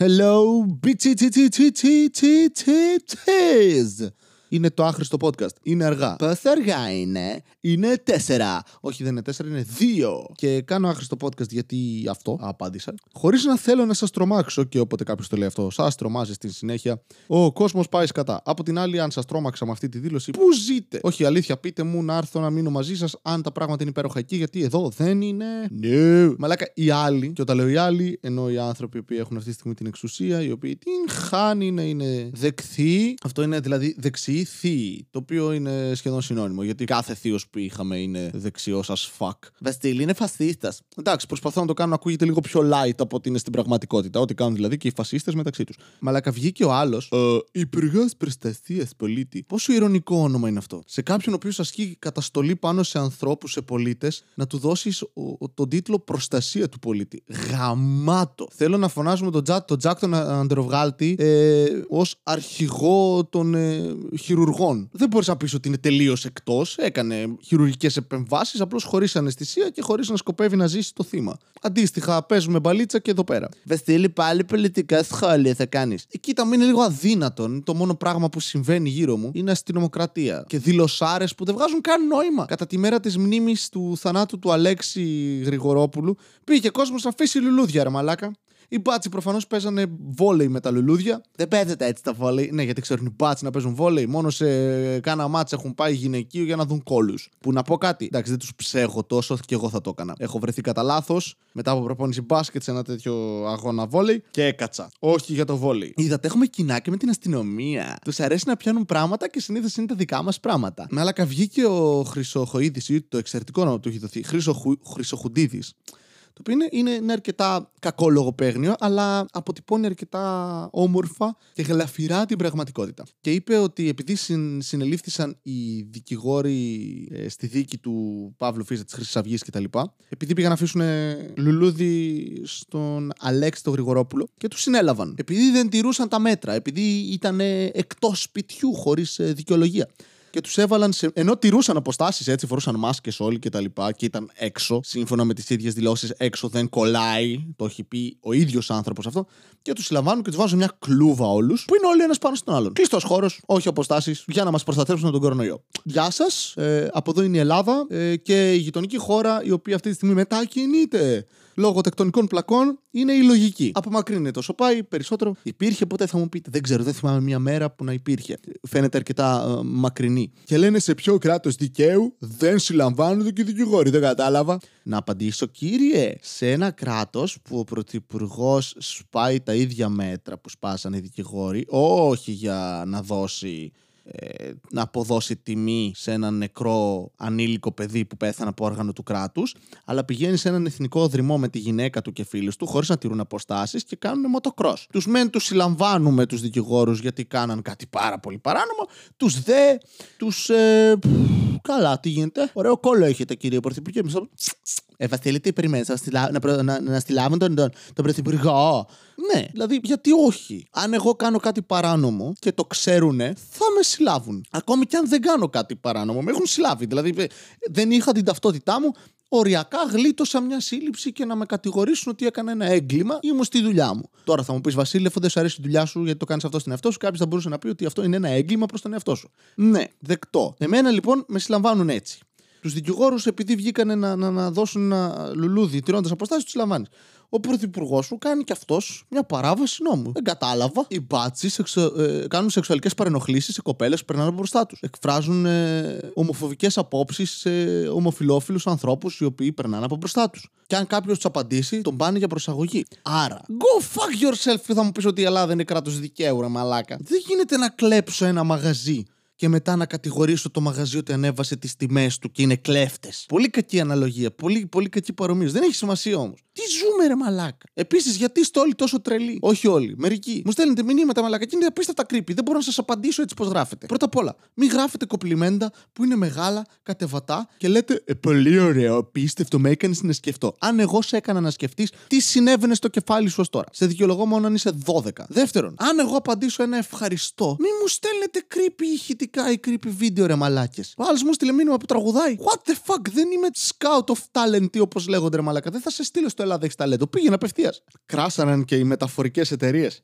Hello, BTTTTTTTs. Είναι το άχρηστο podcast. Είναι αργά. Πόσο αργά είναι; Είναι τέσσερα. Όχι, δεν είναι τέσσερα, είναι δύο. Και κάνω άχρηστο podcast γιατί αυτό απάντησα. Χωρίς να θέλω να σας τρομάξω και όποτε κάποιος το λέει αυτό, σας τρομάζει στη συνέχεια. Ο κόσμος πάει σκατά. Από την άλλη, αν σας τρόμαξα με αυτή τη δήλωση, πού ζείτε; Όχι, αλήθεια, πείτε μου να έρθω να μείνω μαζί σας αν τα πράγματα είναι υπέροχα εκεί, γιατί εδώ δεν είναι. Ναι. Μαλάκα, οι άλλοι, και όταν λέω οι άλλοι, ενώ οι άνθρωποι που έχουν αυτή τη στιγμή την εξουσία, οι οποίοι την χάνει να είναι δεκθοί. Αυτό είναι δηλαδή δεξιοί θείοι, το οποίο είναι σχεδόν συνώνυμο, γιατί κάθε θείος που είχαμε είναι δεξιός as fuck. Βαστίλη είναι φασίστας. Εντάξει, προσπαθώ να το κάνω να ακούγεται λίγο πιο light από ότι είναι στην πραγματικότητα. Ό,τι κάνουν δηλαδή και οι φασίστες μεταξύ τους. Μαλακα βγήκε ο άλλος. Ε, Υπουργός Προστασίας Πολίτη. Πόσο ηρωνικό όνομα είναι αυτό. Σε κάποιον ο οποίος ασκεί καταστολή πάνω σε ανθρώπους, σε πολίτες, να του δώσεις τον τίτλο Προστασία του πολίτη. Γαμάτο. Θέλω να φωνάζουμε τον Τζακ, τον, Τζακ τον Ανδροβγάλτη ε, ως αρχηγό των ε, χειρουργών. Δεν μπορείς να πεις ότι είναι τελείως εκτός. Έκανε χειρουργικές επεμβάσεις, απλώς χωρίς αναισθησία και χωρίς να σκοπεύει να ζήσει το θύμα. Αντίστοιχα, παίζουμε μπαλίτσα και εδώ πέρα. Βεστήλη, πάλι πολιτικά σχόλια θα κάνεις. Ε, κοίτα, μου είναι λίγο αδύνατον. Το μόνο πράγμα που συμβαίνει γύρω μου είναι αστυνομοκρατία και δηλωσάρες που δεν βγάζουν καν νόημα. Κατά τη μέρα της μνήμης του θανάτου του Αλέξη Γρηγορόπουλου, πήγε κόσμος να αφήσει λουλούδια, ρε μαλάκα. Οι μπάτσι προφανώς παίζανε βόλεϊ με τα λουλούδια. Δεν παίζεται έτσι τα βόλεϊ. Ναι, γιατί ξέρουν οι μπάτσι να παίζουν βόλεϊ. Μόνο σε κάνα μάτσα έχουν πάει γυναικείο για να δουν κόλου. Που να πω κάτι. Εντάξει, δεν τους ψέχω τόσο και εγώ θα το έκανα. Έχω βρεθεί κατά λάθος μετά από προπόνηση μπάσκετ σε ένα τέτοιο αγώνα βόλεϊ και έκατσα. Όχι για το βόλεϊ. Είδατε, έχουμε κοινά και με την αστυνομία. Τους αρέσει να πιάνουν πράγματα και συνήθως είναι τα δικά μας πράγματα. Με άλλα βγήκε ο Χρυσοχοίδης ή το εξαιρετικό όνομα του έχει δοθεί. Χρυσοχουντίδης. Το οποίο είναι, είναι, είναι αρκετά κακό λογοπαίγνιο, αλλά αποτυπώνει αρκετά όμορφα και γλαφυρά την πραγματικότητα. Και είπε ότι επειδή συν, συνελήφθησαν οι δικηγόροι ε, στη δίκη του Παύλου Φίζα της Χρυσής Αυγής κτλ., επειδή πήγαν να αφήσουν λουλούδι στον Αλέξη τον Γρηγορόπουλο και τους συνέλαβαν. Επειδή δεν τηρούσαν τα μέτρα, επειδή ήταν εκτός σπιτιού χωρίς ε, δικαιολογία και τους έβαλαν σε. ενώ τηρούσαν αποστάσεις έτσι, φορούσαν μάσκες όλοι και τα λοιπά και ήταν έξω, σύμφωνα με τις ίδιες δηλώσεις, έξω δεν κολλάει. Το έχει πει ο ίδιος άνθρωπος αυτό. Και τους συλλαμβάνουν και τους βάζουν μια κλούβα όλους, που είναι όλοι ένας πάνω στον άλλον. Κλειστός χώρος, όχι αποστάσεις, για να μας προστατεύσουν από τον κορονοϊό. Γεια σας, ε, από εδώ είναι η Ελλάδα ε, και η γειτονική χώρα η οποία αυτή τη στιγμή μετακινείται λόγω τεκτονικών πλακών είναι η λογική. Απομακρύνεται όσο πάει, περισσότερο. Υπήρχε ποτέ, θα μου πείτε. Δεν ξέρω, δεν θυμάμαι μια μέρα που να υπήρχε. Φαίνεται αρκετά ε, μακρινή. Και λένε σε ποιο κράτος δικαίου δεν συλλαμβάνονται και οι δικηγόροι. Δεν κατάλαβα. Να απαντήσω, κύριε, σε ένα κράτος που ο πρωθυπουργός σπάει τα ίδια μέτρα που σπάσαν οι δικηγόροι, όχι για να δώσει ε, να αποδώσει τιμή σε ένα νεκρό ανήλικο παιδί που πέθανε από όργανο του κράτους, αλλά πηγαίνει σε έναν εθνικό δρυμό με τη γυναίκα του και φίλους του, χωρίς να τηρούν αποστάσεις και κάνουν μοτοκρό. Τους μεν τους συλλαμβάνουμε τους δικηγόρους γιατί κάναν κάτι πάρα πολύ παράνομο, τους δε τους. Ε, καλά, τι γίνεται. Ωραίο κόλλο έχετε, κύριε Πρωθυπουργέ. Ε, Βασίλη, τι περιμένεις, να, να, να, να στειλάμε τον, τον, τον Πρωθυπουργό; Ναι, δηλαδή γιατί όχι; Αν εγώ κάνω κάτι παράνομο και το ξέρουνε, θα με συλλάβουν. Ακόμη και αν δεν κάνω κάτι παράνομο, με έχουν συλλάβει. Δηλαδή ε, δεν είχα την ταυτότητά μου, οριακά γλίτωσα μια σύλληψη και να με κατηγορήσουν ότι έκανα ένα έγκλημα ή ήμουν στη δουλειά μου. Τώρα θα μου πεις Βασίλη, αφού δεν σου αρέσει η δουλειά σου γιατί το κάνεις αυτό στην εαυτό σου, κάποιος θα μπορούσε να πει ότι αυτό είναι ένα έγκλημα προς τον εαυτό σου. Ναι, δεκτό. Εμένα λοιπόν με συλλαμβάνουν έτσι. Τους δικηγόρους, επειδή βγήκαν να, να, να δώσουν ένα λουλούδι τηρώντα αποστάσεις, τους λαμβάνεις ο πρωθυπουργός σου κάνει κι αυτός μια παράβαση νόμου. Δεν κατάλαβα. Οι μπάτσι σεξου... ε, κάνουν σεξουαλικές παρενοχλήσεις σε κοπέλες που περνάνε μπροστά τους. Εκφράζουν ε, ομοφοβικές απόψεις σε ομοφυλόφιλου ανθρώπους οι οποίοι περνάνε από μπροστά τους. Και αν κάποιος τους απαντήσει, τον πάνε για προσαγωγή. Άρα, go fuck yourself θα μου πεις ότι η Ελλάδα είναι κράτος δικαίου, ρε μαλάκα. Δεν γίνεται να κλέψω ένα μαγαζί και μετά να κατηγορήσω το μαγαζί ότι ανέβασε τις τιμές του και είναι κλέφτες. Πολύ κακή αναλογία. Πολύ, πολύ κακή παρομοίωση. Δεν έχει σημασία όμως. Τι ζούμε, ρε μαλάκα; Επίσης, γιατί είστε όλοι τόσο τρελοί; Όχι όλοι. Μερικοί. Μου στέλνετε μηνύματα μαλάκα και είναι απίστευτα creepy. Δεν μπορώ να σας απαντήσω έτσι πώς γράφετε. Πρώτα απ' όλα, μην γράφετε κοπλιμέντα που είναι μεγάλα, κατεβατά και λέτε ε, Πολύ ωραίο, απίστευτο, με έκανες να σκεφτώ. Αν εγώ σε έκανα να σκεφτείς τι συνέβαινε στο κεφάλι σου ως τώρα; Σε δικαιολογώ μόνο αν είσαι 12. Δεύτερον, αν εγώ απαντήσω ένα ευχαριστώ, μην μου στέλνετε creepy ηχητικά εκπληκτικά η creepy βίντεο ρε μαλάκες. Ο άλλος μου στείλε μήνυμα που τραγουδάει. What the fuck, δεν είμαι scout of talent όπως λέγονται ρε μαλάκα. Δεν θα σε στείλω στο Ελλάδα έχεις ταλέντο. Πήγαινε απευθείας. Κράσαναν και οι μεταφορικές εταιρείες.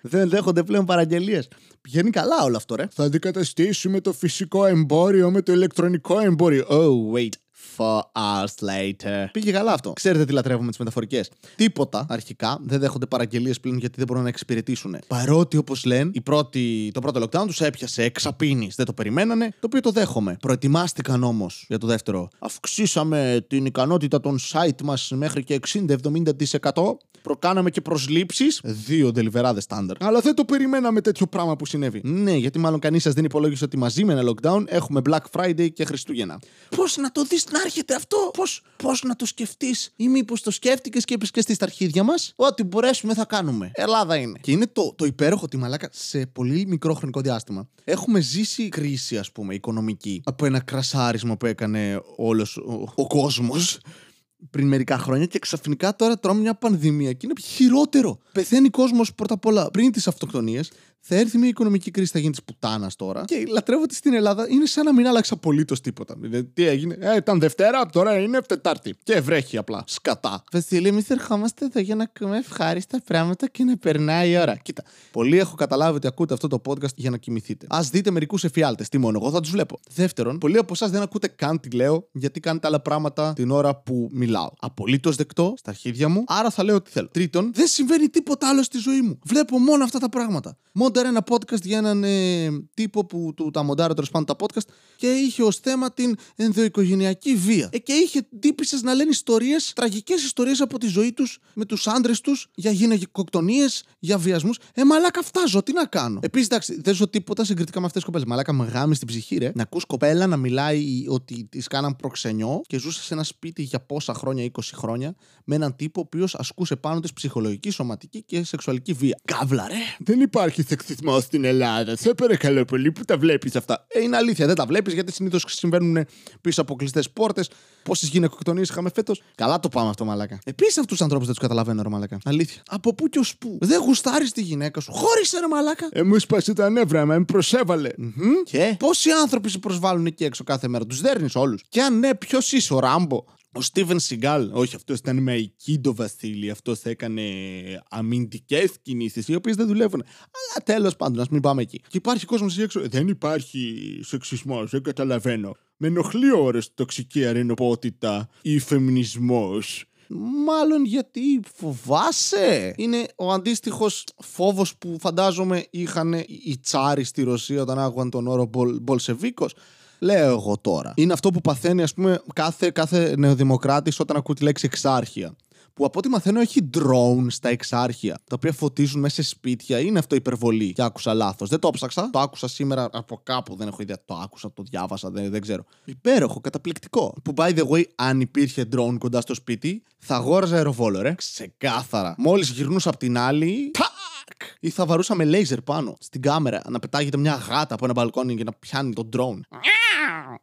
Δεν δέχονται πλέον παραγγελίες. Πηγαίνει καλά όλο αυτό, ρε. Θα αντικαταστήσουμε το φυσικό εμπόριο με το ηλεκτρονικό εμπόριο. Oh, wait. Four hours later. Πήγε καλά αυτό. Ξέρετε τι λατρεύουμε τις μεταφορικές. Τίποτα αρχικά δεν δέχονται παραγγελίες πλέον γιατί δεν μπορούν να εξυπηρετήσουν. Παρότι όπως λένε, η πρώτη, το πρώτο lockdown τους έπιασε εξαπίνης. Δεν το περιμένανε, το οποίο το δέχομαι. Προετοιμάστηκαν όμως για το δεύτερο. Αυξήσαμε την ικανότητα των site μας μέχρι και 60-70%. Προκάναμε και προσλήψεις. Δύο deliverάδε στάνταρ. Αλλά δεν το περιμέναμε τέτοιο πράγμα που συνέβη. Ναι, γιατί μάλλον κανείς σας δεν υπολόγισε ότι μαζί με ένα lockdown έχουμε Black Friday και Χριστούγεννα. Πώς να το δεις να έρχεται αυτό, πώς πώς να το σκεφτείς, ή μήπως το σκέφτηκες και είπες και στι αρχίδια μας. Ό,τι μπορέσουμε θα κάνουμε. Ελλάδα είναι. Και είναι το, το υπέροχο ότι μαλάκα σε πολύ μικρό χρονικό διάστημα έχουμε ζήσει κρίση, ας πούμε, οικονομική από ένα κρασάρισμα που έκανε όλος ο, ο κόσμος πριν μερικά χρόνια και ξαφνικά τώρα τρώμε μια πανδημία και είναι χειρότερο. Πεθαίνει κόσμος πρώτα απ' όλα πριν τις αυτοκτονίες, θα έρθει μια οικονομική κρίση, θα γίνει της πουτάνας τώρα. Και λατρεύω ότι στην Ελλάδα είναι σαν να μην άλλαξε απολύτως τίποτα. Δηλαδή, τι έγινε, ε, ήταν Δευτέρα, τώρα είναι Τετάρτη. Και βρέχει απλά. Σκατά. Βασίλη, εμείς ερχόμαστε εδώ για να ακούμε ευχάριστα πράγματα και να περνάει η ώρα. Κοίτα, πολλοί έχω καταλάβει ότι ακούτε αυτό το podcast για να κοιμηθείτε. Α δείτε μερικούς εφιάλτες. Τι μόνο, εγώ θα τους βλέπω. Δεύτερον, πολλοί από εσάς δεν ακούτε καν τι λέω, γιατί κάνετε άλλα πράγματα την ώρα που μιλάω. Απολύτως δεκτό στα αρχίδια μου, άρα θα λέω τι θέλω. Τρίτον, δεν συμβαίνει τίποτα άλλο στη ζωή μου. Βλέπω μόνο αυτά τα πράγματα. Μόνο μόνταρε ένα podcast για έναν ε, τύπο που του τα μοντάρε τέλος πάντων τα podcast και είχε ως θέμα την ενδοοικογενειακή βία. Ε, και είχε τύπησες να λένε ιστορίες, τραγικές ιστορίες από τη ζωή τους με τους άντρες τους για γυναικοκτονίες, για βιασμούς. Ε, μαλάκα φτάζω, τι να κάνω. Επίσης, εντάξει, δεν ζω τίποτα συγκριτικά με αυτές τις κοπέλες. Μαλάκα με γάμι στην ψυχή, ρε. Να ακούς κοπέλα να μιλάει ότι της κάναν προξενιό και ζούσε σε ένα σπίτι για πόσα χρόνια, 20 χρόνια, με έναν τύπο ο οποίος ασκούσε πάνω της ψυχολογική, σωματική και σεξουαλική βία. Καύλα, ρε. Δεν υπάρχει σεξισμό στην Ελλάδα. Σε παρακαλώ πολύ που τα βλέπεις αυτά. Ε, είναι αλήθεια, δεν τα βλέπεις γιατί συνήθως συμβαίνουν πίσω από κλειστές πόρτες. Πόσες γυναικοκτονίες είχαμε φέτος. Καλά το πάμε αυτό, μαλάκα. Επίσης αυτούς τους ανθρώπους δεν τους καταλαβαίνω, ρε μαλάκα. Αλήθεια. Από πού και ως πού. Δεν γουστάρεις τη γυναίκα σου. Χώρισε, ρε μαλάκα. Ε, μου σπάσει τα νεύρα, με προσέβαλε. Mm-hmm. Και; Πόσοι άνθρωποι σε προσβάλλουν εκεί έξω κάθε μέρα. Τους δέρνεις όλους. Και αν ναι, ποιος είσαι, ο Ράμπο; Ο Στίβεν Σιγκάλ, όχι, αυτός ήταν με Αϊκίντο Βασίλη. Αυτός έκανε αμυντικές κινήσεις, οι οποίες δεν δουλεύουν. Αλλά τέλος πάντων, ας μην πάμε εκεί. Και υπάρχει κόσμος εκεί έξω. Δεν υπάρχει σεξισμός, δεν καταλαβαίνω. Με ενοχλεί ώρες τοξική αρενοπότητα ή φεμινισμός. Μάλλον γιατί φοβάσαι. Είναι ο αντίστοιχος φόβος που φαντάζομαι είχαν οι τσάροι στη Ρωσία όταν άγουαν τον όρο Μπολσεβίκος. Λέω εγώ τώρα. Είναι αυτό που παθαίνει, ας πούμε, κάθε, κάθε νεοδημοκράτης όταν ακούει τη λέξη εξάρχεια. Που από ό,τι μαθαίνω έχει drone στα εξάρχεια, τα οποία φωτίζουν μέσα σε σπίτια. Είναι αυτό υπερβολή. Και άκουσα λάθος. Δεν το ψάξα. Το άκουσα σήμερα από κάπου. Δεν έχω ιδέα. Το άκουσα, το διάβασα. Δεν, δεν ξέρω. Υπέροχο, καταπληκτικό. Που by the way, αν υπήρχε drone κοντά στο σπίτι, θα αγόραζα αεροβόλο, ρε. Ξεκάθαρα. Μόλις γυρνούσα από την άλλη. Ή θα βαρούσα με λέιζερ πάνω στην κάμερα να πετάγεται μια γάτα από ένα μπαλκόνι για να πιάνει τον drone.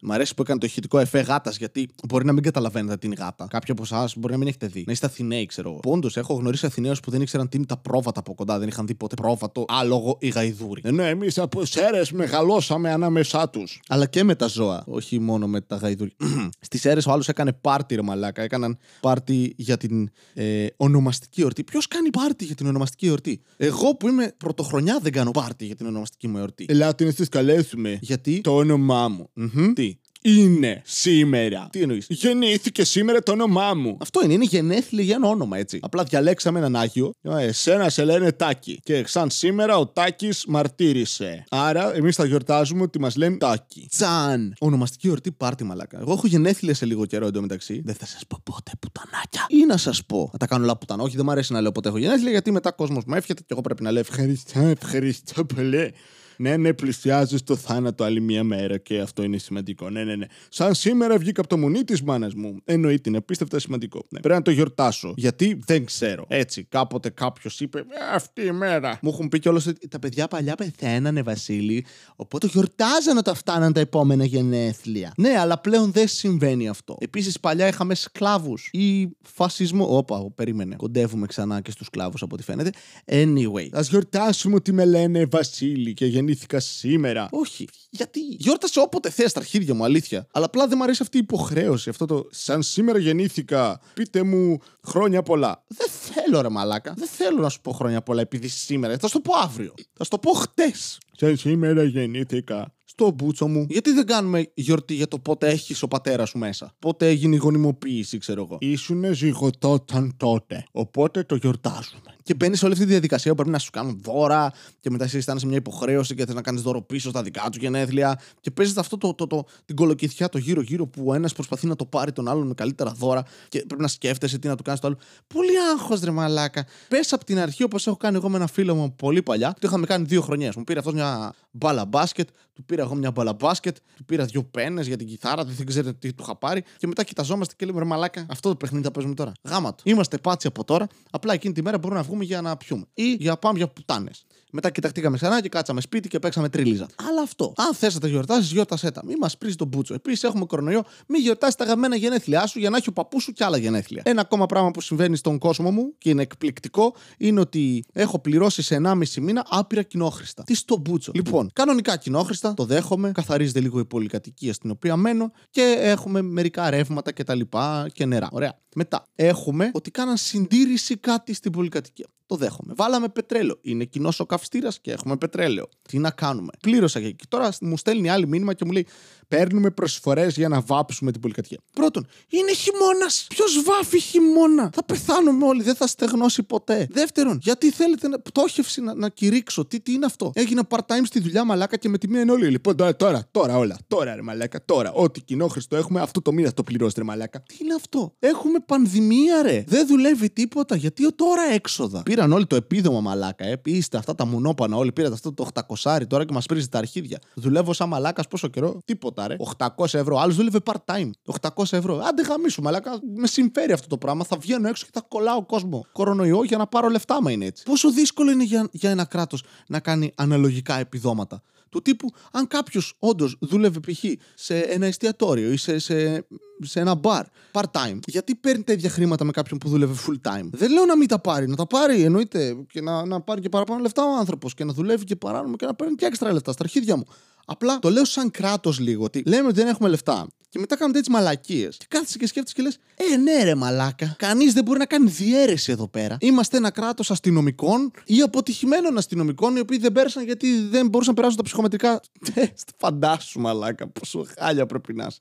Μ' αρέσει που έκανε το ηχητικό εφέ γάτας, γιατί μπορεί να μην καταλαβαίνετε την γάτα. Κάποιοι από εσάς μπορεί να μην έχετε δει. Να είστε Αθηναίοι, ξέρω εγώ. Πόντω, έχω γνωρίσει Αθηναίους που δεν ήξεραν τι είναι τα πρόβατα από κοντά, δεν είχαν δει ποτέ πρόβατο, άλογο ή γαϊδούρι. Ενώ εμείς από σέρες μεγαλώσαμε ανάμεσά τους. Αλλά και με τα ζώα, όχι μόνο με τα γαϊδούρι. Στις σέρες ο άλλος έκανε πάρτι, ρε μαλάκα. Έκαναν πάρτι για την ε, ονομαστική εορτή. Ποιος κάνει πάρτι για την ονομαστική εορτή; Εγώ που είμαι πρωτοχρονιά δεν κάνω πάρτι για την ονομαστική μου εορτή. Ελάτε να σας καλέσουμε. Γιατί; το όνομά μου. Mm-hmm. Τι; Είναι σήμερα. Τι εννοείς; Γεννήθηκε σήμερα το όνομά μου. Αυτό είναι, είναι γενέθλια για ένα όνομα, έτσι. Απλά διαλέξαμε έναν Άγιο. Εσένα σε λένε Τάκη. Και σαν σήμερα ο Τάκης μαρτύρησε. Άρα εμείς θα γιορτάζουμε ότι μας λένε Τάκη. Τσαν. Ονομαστική εορτή πάρτι μαλάκα. Εγώ έχω γενέθλια σε λίγο καιρό εντωμεταξύ. Δεν θα σας πω πότε πουτανάκια. Ή να σας πω. Να τα κάνω όλα πουτανά. Όχι, δεν μου αρέσει να λέω ποτέ έχω γενέθλια γιατί μετά κόσμος μου εύχεται και εγώ πρέπει να λέω ευχαριστώ, ευχαριστώ πολύ. Ναι, ναι, πλησιάζεις στο θάνατο άλλη μία μέρα και αυτό είναι σημαντικό. Ναι, ναι, ναι. Σαν σήμερα βγήκα από το μουνί της μάνας μου. Εννοείται, είναι απίστευτα σημαντικό. Ναι. Πρέπει να το γιορτάσω. Γιατί δεν ξέρω. Έτσι, κάποτε κάποιος είπε «Ε, Αυτή η μέρα. Μου έχουν πει κιόλας ότι τα παιδιά παλιά πεθαίνανε, Βασίλη. Οπότε γιορτάζανε όταν φτάναν τα επόμενα γενέθλια. Ναι, αλλά πλέον δεν συμβαίνει αυτό. Επίσης, παλιά είχαμε σκλάβους ή φασισμό. Όπα, περίμενε. Κοντεύουμε ξανά και στους σκλάβους από ό,τι φαίνεται. Anyway, ας γιορτάσουμε ότι με λένε Βασίλη και γεννήθηκε γεννήθηκα σήμερα. Όχι. Γιατί γιόρτασε όποτε θες τα αρχίδια μου, αλήθεια. Αλλά απλά δεν μου αρέσει αυτή η υποχρέωση. Αυτό το σαν σήμερα γεννήθηκα. Πείτε μου χρόνια πολλά. Δεν θέλω, ρε μαλάκα. Δεν θέλω να σου πω χρόνια πολλά επειδή σήμερα. Θα σου το πω αύριο. Θα σου το πω χτες. Σαν σήμερα γεννήθηκα στο μπούτσο μου. Γιατί δεν κάνουμε γιορτή για το πότε έχεις ο πατέρας σου μέσα; Πότε έγινε η γονιμοποίηση, ξέρω εγώ. Ήσουν ζυγωτόταν τότε. Οπότε το γιορτάζουμε. Και μπαίνεις σε όλη αυτή τη διαδικασία που πρέπει να σου κάνουν δώρα και μετά εσύ αισθάνεσαι μια υποχρέωση και θες να κάνεις δώρο πίσω στα δικά του γενέθλια. Και παίζεις αυτό το, το, το, την κολοκυθιά το γύρω-γύρω που ο ένας προσπαθεί να το πάρει τον άλλον με καλύτερα δώρα και πρέπει να σκέφτεσαι τι να του κάνεις το άλλο. Πολύ άγχος ρε μαλάκα. Πες από την αρχή όπως έχω κάνει εγώ με ένα φίλο μου πολύ παλιά. Το είχαμε κάνει δύο χρονιές. Μου πήρε αυτός μια μπάλα μπάσκετ, του πήρα εγώ μια μπάλα μπάσκετ, του πήρα δύο πένες για την κιθάρα, δεν ξέρετε τι του είχα πάρει. Και μετά κοιταζόμαστε και λέμε ρε μαλάκα, αυτό το παιχνίδι θα παίζουμε τώρα. Γάμα του. Είμαστε πάτσι από τώρα. Απλά εκείνη τη μέρα μπορούμε να βγούμε για να πιούμε. Ή για πάμε για πουτάνες. Μετά κοιταχτήκαμε ξανά και κάτσαμε σπίτι και παίξαμε τρίλιζα. Αλλά αυτό. Αν θες να τα γιορτάσεις, γιόρτασέ τα. Μη μας πρίζει τον μπούτσο. Επίσης έχουμε κορονοϊό, μη γιορτάσεις τα γαμμένα γενέθλιά σου για να έχει ο παππούς σου και άλλα γενέθλια. Ένα ακόμα πράγμα που συμβαίνει στον κόσμο μου και είναι εκπληκτικό είναι ότι έχω πληρώσει σε 1,5 μήνα άπειρα κοινόχρηστα. Τι στο μπούτσο. Λοιπόν, κανονικά κοινόχρηστα, το δέχομαι, καθαρίζεται λίγο η πολυκατοικία στην οποία μένω και έχουμε μερικά ρεύματα και τα λοιπά και νερά. Ωραία. Μετά έχουμε ότι κάναν συντήρηση κάτι στην πολυκατοικία. Το δέχομαι. Βάλαμε πετρέλαιο. Είναι κοινός ο καυστήρας και έχουμε πετρέλαιο. Τι να κάνουμε; Πλήρωσα και τώρα μου στέλνει άλλη μήνυμα και μου λέει: Παίρνουμε προσφορές για να βάψουμε την πολυκατοικία. Πρώτον, είναι χειμώνας. Ποιος βάφει χειμώνα; Θα πεθάνουμε όλοι. Δεν θα στεγνώσει ποτέ. Δεύτερον, γιατί θέλετε να, πτώχευση να, να κηρύξω; Τι, τι είναι αυτό; Έγινα part-time στη δουλειά μαλάκα και με τη μία είναι όλοι. Λοιπόν, τώρα, τώρα, τώρα όλα. Τώρα, ρε μαλάκα, τώρα. Ό,τι κοινό χρηστό έχουμε, αυτό το μήνα το πληρώσετε, ρε μαλάκα. Τι είναι αυτό; Έχουμε πανδημία, ρε. Δεν δουλεύει τίποτα. Γιατί τώρα έξοδα; Πήραν όλοι το επίδομα μαλάκα. Ε. Είστε αυτά τα μουνόπανα όλοι. Πήρατε αυτό το 800 τώρα και μας πρίζει τα αρχίδια. Δουλεύω σαν μαλάκας πόσο καιρό; Τίποτα, ρε. 800 ευρώ. Άλλος δούλευε part-time. 800 ευρώ. Άντε γαμίσου, μαλάκα. Με συμφέρει αυτό το πράγμα. Θα βγαίνω έξω και θα κολλάω κόσμο. Κορονοϊό για να πάρω λεφτά, μα είναι έτσι. Πόσο δύσκολο είναι για, για ένα κράτος να κάνει αναλογικά επιδόματα. Του τύπου, αν κάποιος όντως δούλευε π.χ. σε ένα εστιατόριο ή σε, σε, σε ένα bar part-time, γιατί παίρνει τα ίδια χρήματα με κάποιον που δούλευε full-time; Δεν λέω να μην τα πάρει, να τα πάρει εννοείται και να, να πάρει και παραπάνω λεφτά ο άνθρωπος και να δουλεύει και παράνομα και να παίρνει και έξτρα λεφτά στα αρχίδια μου. Απλά το λέω σαν κράτος λίγο ότι λέμε ότι δεν έχουμε λεφτά. Και μετά κάνουμε έτσι μαλακίες. Και κάθεσαι και σκέφτεσαι και λες: Ε, ναι, ρε μαλάκα. Κανείς δεν μπορεί να κάνει διαίρεση εδώ πέρα. Είμαστε ένα κράτος αστυνομικών ή αποτυχημένων αστυνομικών οι οποίοι δεν πέρασαν γιατί δεν μπορούσαν να περάσουν τα ψυχομετρικά τεστ. Φαντάσου, μαλάκα. Πόσο χάλια πρέπει να είσαι.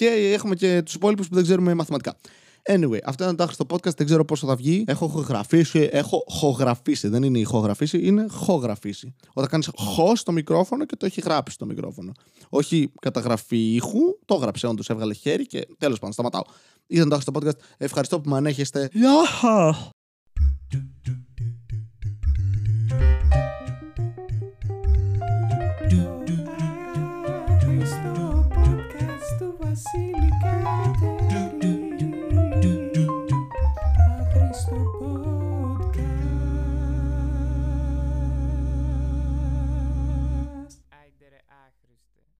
Και έχουμε και τους υπόλοιπους που δεν ξέρουμε μαθηματικά. Anyway, αυτό ήταν το άχρηστο podcast. Δεν ξέρω πόσο θα βγει. Έχω χογραφήσει. Έχω χογραφήσει. Δεν είναι ηχογραφήσει, είναι χογραφήσει. Όταν κάνεις χω στο μικρόφωνο και το έχει γράψει στο μικρόφωνο. Όχι καταγραφή ήχου. Το έγραψε όντως, έβγαλε χέρι και τέλος πάντων σταματάω. Ήταν το άχρηστο podcast. Ευχαριστώ που με ανέχεστε. Γεια!